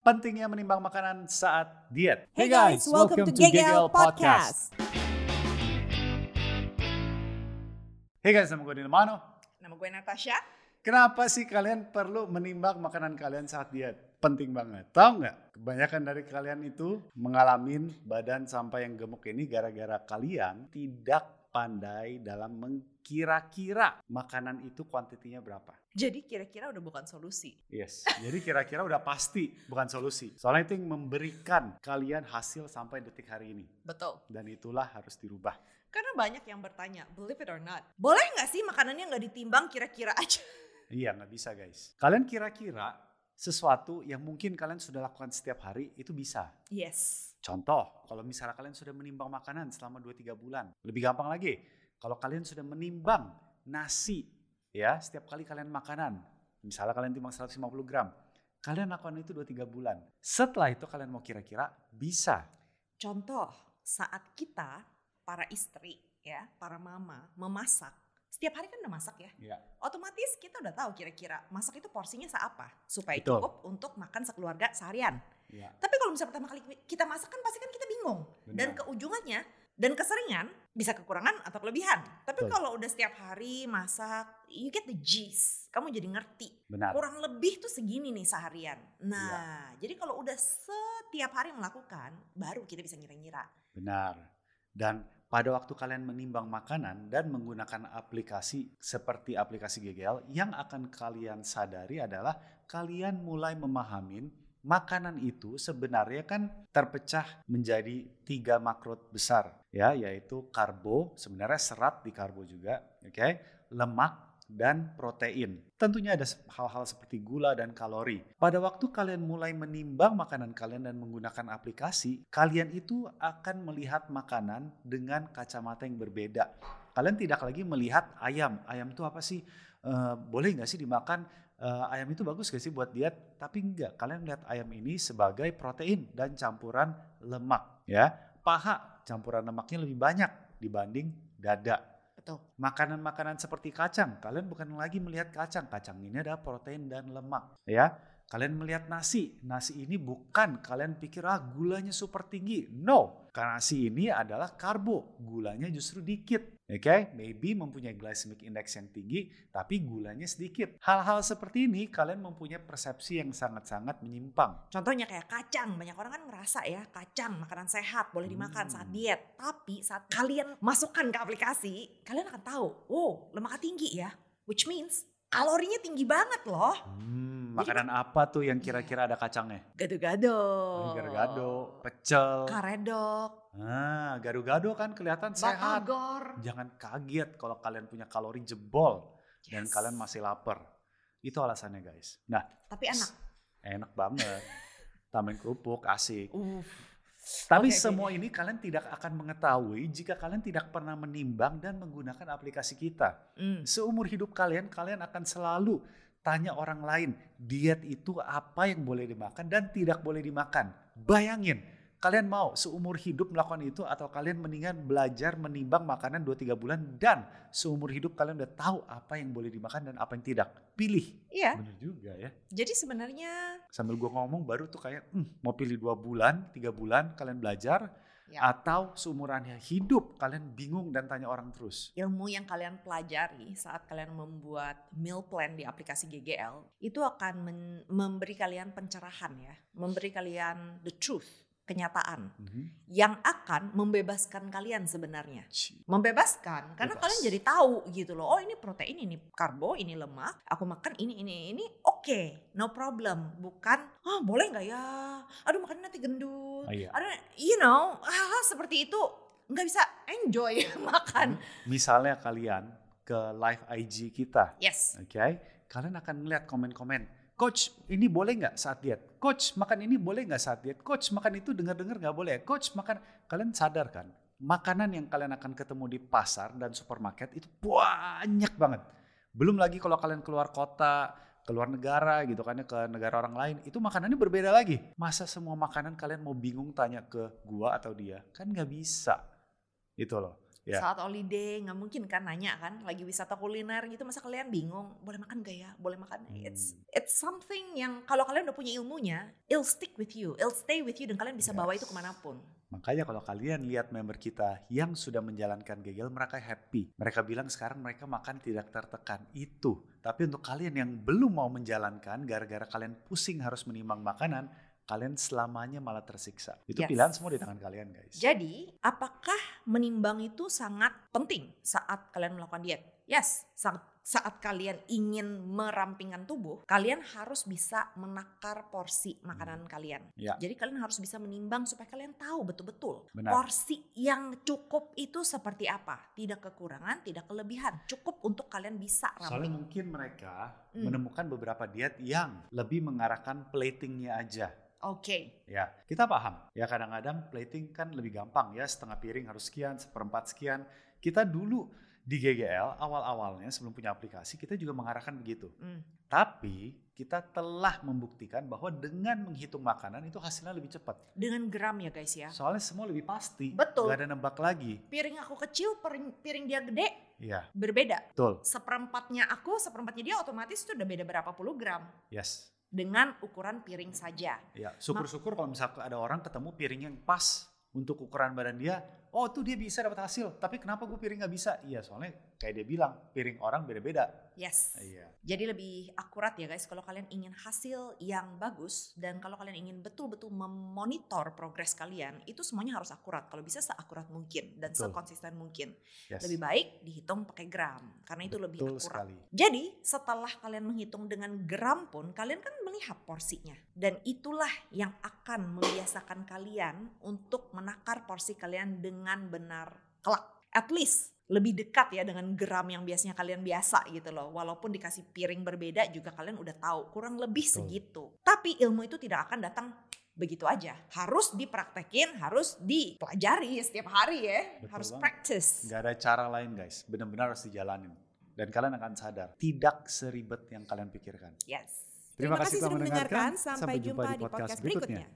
Pentingnya menimbang makanan saat diet. Hey guys, welcome to GGL Podcast. Hey guys, nama gue Dino Mano. Nama gue Natasha. Kenapa sih kalian perlu menimbang makanan kalian saat diet? Penting banget. Tahu nggak? Kebanyakan dari kalian itu mengalami badan sampai yang gemuk ini gara-gara kalian tidak pandai dalam mengkira-kira makanan itu kuantitinya berapa. Jadi kira-kira udah bukan solusi. Yes, jadi kira-kira udah pasti bukan solusi. Soalnya itu yang memberikan kalian hasil sampai detik hari ini. Betul. Dan itulah harus dirubah. Karena banyak yang bertanya, believe it or not, boleh nggak sih makanannya nggak ditimbang kira-kira aja? Iya, nggak bisa guys. Kalian kira-kira sesuatu yang mungkin kalian sudah lakukan setiap hari itu bisa. Yes. Contoh, kalau misalnya kalian sudah menimbang makanan selama 2-3 bulan. Lebih gampang lagi, kalau kalian sudah menimbang nasi ya setiap kali kalian makanan. Misalnya kalian timbang 150 gram. Kalian lakukan itu 2-3 bulan. Setelah itu kalian mau kira-kira bisa. Contoh, saat kita para istri ya, para mama memasak, setiap hari kan udah masak ya. Ya. Otomatis kita udah tahu kira-kira masak itu porsinya seapa supaya Betul. cukup untuk makan sekeluarga seharian. Ya. Tapi kalau misalnya pertama kali kita masak kan pasti kan kita bingung. Dan Benar. keujungannya dan keseringan bisa kekurangan atau kelebihan. Tapi Betul. kalau udah setiap hari masak, you get the gist. Kamu jadi ngerti. Benar. Kurang lebih tuh segini nih seharian. Nah, jadi kalau udah setiap hari melakukan, baru kita bisa ngira-ngira. Benar. Dan pada waktu kalian menimbang makanan dan menggunakan aplikasi seperti aplikasi GGL, yang akan kalian sadari adalah kalian mulai memahamin makanan itu sebenarnya kan terpecah menjadi tiga makro besar ya yaitu karbo sebenarnya serat di karbo juga oke lemak dan protein. Tentunya ada hal-hal seperti gula dan kalori. Pada waktu kalian mulai menimbang makanan kalian dan menggunakan aplikasi, kalian itu akan melihat makanan dengan kacamata yang berbeda. Kalian tidak lagi melihat ayam. Ayam itu apa sih? Eh, boleh nggak sih dimakan? Eh, ayam itu bagus gak sih buat diet? Tapi enggak. Kalian lihat ayam ini sebagai protein dan campuran lemak. Ya, paha campuran lemaknya lebih banyak dibanding dada. Betul. Makanan-makanan seperti kacang, kalian bukan lagi melihat kacang. Kacang ini ada protein dan lemak, ya. Kalian melihat nasi, nasi ini bukan kalian pikir ah gulanya super tinggi. No, karena nasi ini adalah karbo, gulanya justru dikit. Oke, maybe mempunyai glycemic index yang tinggi, tapi gulanya sedikit. Hal-hal seperti ini kalian mempunyai persepsi yang sangat-sangat menyimpang. Contohnya kayak kacang, banyak orang kan ngerasa ya kacang makanan sehat boleh dimakan Hmm. saat diet. Tapi saat kalian masukkan ke aplikasi, kalian akan tahu, oh lemaknya tinggi ya. Which means kalorinya tinggi banget loh. Hmm, makanan apa tuh yang kira-kira ada kacangnya? Gado-gado. Gado-gado, pecel. Karedok. Nah, gado-gado kan kelihatan sehat. Batagor. Jangan kaget kalau kalian punya kalori jebol dan Yes. kalian masih lapar. Itu alasannya guys. Nah, Tapi enak. enak banget. Tambahin kerupuk, asik. Uff. Tapi oke, semua ini kalian tidak akan mengetahui jika kalian tidak pernah menimbang dan menggunakan aplikasi kita. Hmm. Seumur hidup kalian, kalian akan selalu tanya orang lain, diet itu apa yang boleh dimakan dan tidak boleh dimakan. Bayangin, kalian mau seumur hidup melakukan itu atau kalian mendingan belajar menimbang makanan 2-3 bulan dan seumur hidup kalian udah tahu apa yang boleh dimakan dan apa yang tidak. Pilih. Iya. Bener juga ya. Jadi sebenarnya Sambil gua ngomong baru tuh kayak "Hmm, mau pilih dua bulan, tiga bulan kalian belajar Ya. atau seumurannya hidup kalian bingung dan tanya orang terus. ilmu yang kalian pelajari saat kalian membuat meal plan di aplikasi GGL itu akan memberi kalian pencerahan ya, memberi kalian the truth, kenyataan Mhm. yang akan membebaskan kalian sebenarnya. Membebaskan karena Bebas. kalian jadi tahu gitu loh. Oh, ini protein, ini karbo, ini lemak. Aku makan ini ini ini. Oke, no problem. Bukan, ah boleh nggak ya? Aduh makan nanti gendut. Oh, iya. Aduh, you know, hal-hal seperti itu nggak bisa enjoy makan. Misalnya kalian ke live IG kita, Yes. oke? Kalian akan melihat komen-komen. Coach, ini boleh nggak saat diet? Coach, makan ini boleh nggak saat diet? Coach, makan itu dengar-dengar nggak boleh. Coach, makan. Kalian sadar kan? Makanan yang kalian akan ketemu di pasar dan supermarket itu banyak banget. Belum lagi kalau kalian keluar kota, keluar negara gitu kan ya, ke negara orang lain, itu makanannya berbeda lagi. Masa semua makanan kalian mau bingung tanya ke gua atau dia? Kan nggak bisa. Itu loh. Ya. Saat holiday nggak mungkin kan nanya kan, lagi wisata kuliner gitu masa kalian bingung boleh makan gak ya? Boleh makan? It's Hmm. it's something yang kalau kalian udah punya ilmunya, it'll stick with you, it'll stay with you dan kalian bisa bawa Yes. itu ke mana pun. Makanya kalau kalian lihat member kita yang sudah menjalankan GGL, mereka happy. Mereka bilang sekarang mereka makan tidak tertekan. Itu. Tapi untuk kalian yang belum mau menjalankan, gara-gara kalian pusing harus menimbang makanan, kalian selamanya malah tersiksa. Itu Yes. pilihan semua di tangan kalian guys. Jadi, apakah menimbang itu sangat penting saat kalian melakukan diet? Yes, saat, saat kalian ingin merampingkan tubuh, kalian harus bisa menakar porsi makanan kalian. Ya. Jadi kalian harus bisa menimbang supaya kalian tahu betul-betul Benar. porsi yang cukup itu seperti apa. Tidak kekurangan, tidak kelebihan. Cukup untuk kalian bisa Soalnya ramping. mungkin mereka Hmm. menemukan beberapa diet yang lebih mengarahkan platingnya aja. Oke, Ya, kita paham. Ya kadang-kadang plating kan lebih gampang ya, setengah piring harus sekian, seperempat sekian. Kita dulu di GGL awal-awalnya sebelum punya aplikasi kita juga mengarahkan begitu. Hmm. Tapi kita telah membuktikan bahwa dengan menghitung makanan itu hasilnya lebih cepat. dengan gram ya guys ya. Soalnya semua lebih pasti. Betul. Gak ada nebak lagi. Piring aku kecil, piring, piring dia gede, Iya, berbeda. betul. seperempatnya aku, seperempatnya dia otomatis itu udah beda berapa puluh gram Yes. Dengan ukuran piring saja. Ya, syukur-syukur kalau misalkan ada orang ketemu piring yang pas untuk ukuran badan dia, oh tuh dia bisa dapat hasil. Tapi kenapa gue piring nggak bisa? Iya, soalnya kayak dia bilang piring orang beda-beda. Yes. Iya. Jadi lebih akurat ya guys kalau kalian ingin hasil yang bagus dan kalau kalian ingin betul-betul memonitor progres kalian, itu semuanya harus akurat. Kalau bisa seakurat mungkin dan Betul. sekonsisten mungkin. Yes. Lebih baik dihitung pakai gram karena itu lebih Betul akurat. sekali. Jadi setelah kalian menghitung dengan gram pun kalian kan melihat porsinya dan itulah yang akan membiasakan kalian untuk menakar porsi kalian dengan benar kelak. At least lebih dekat ya dengan gram yang biasanya kalian biasa gitu loh. Walaupun dikasih piring berbeda juga kalian udah tahu kurang lebih Betul. segitu. Tapi ilmu itu tidak akan datang begitu aja. Harus dipraktekin, harus dipelajari setiap hari ya. Betul harus banget. practice. Nggak ada cara lain guys, benar-benar harus dijalanin. Dan kalian akan sadar, tidak seribet yang kalian pikirkan. Yes. Terima, kasih telah sudah mendengarkan. mendengarkan. Sampai jumpa di podcast berikutnya.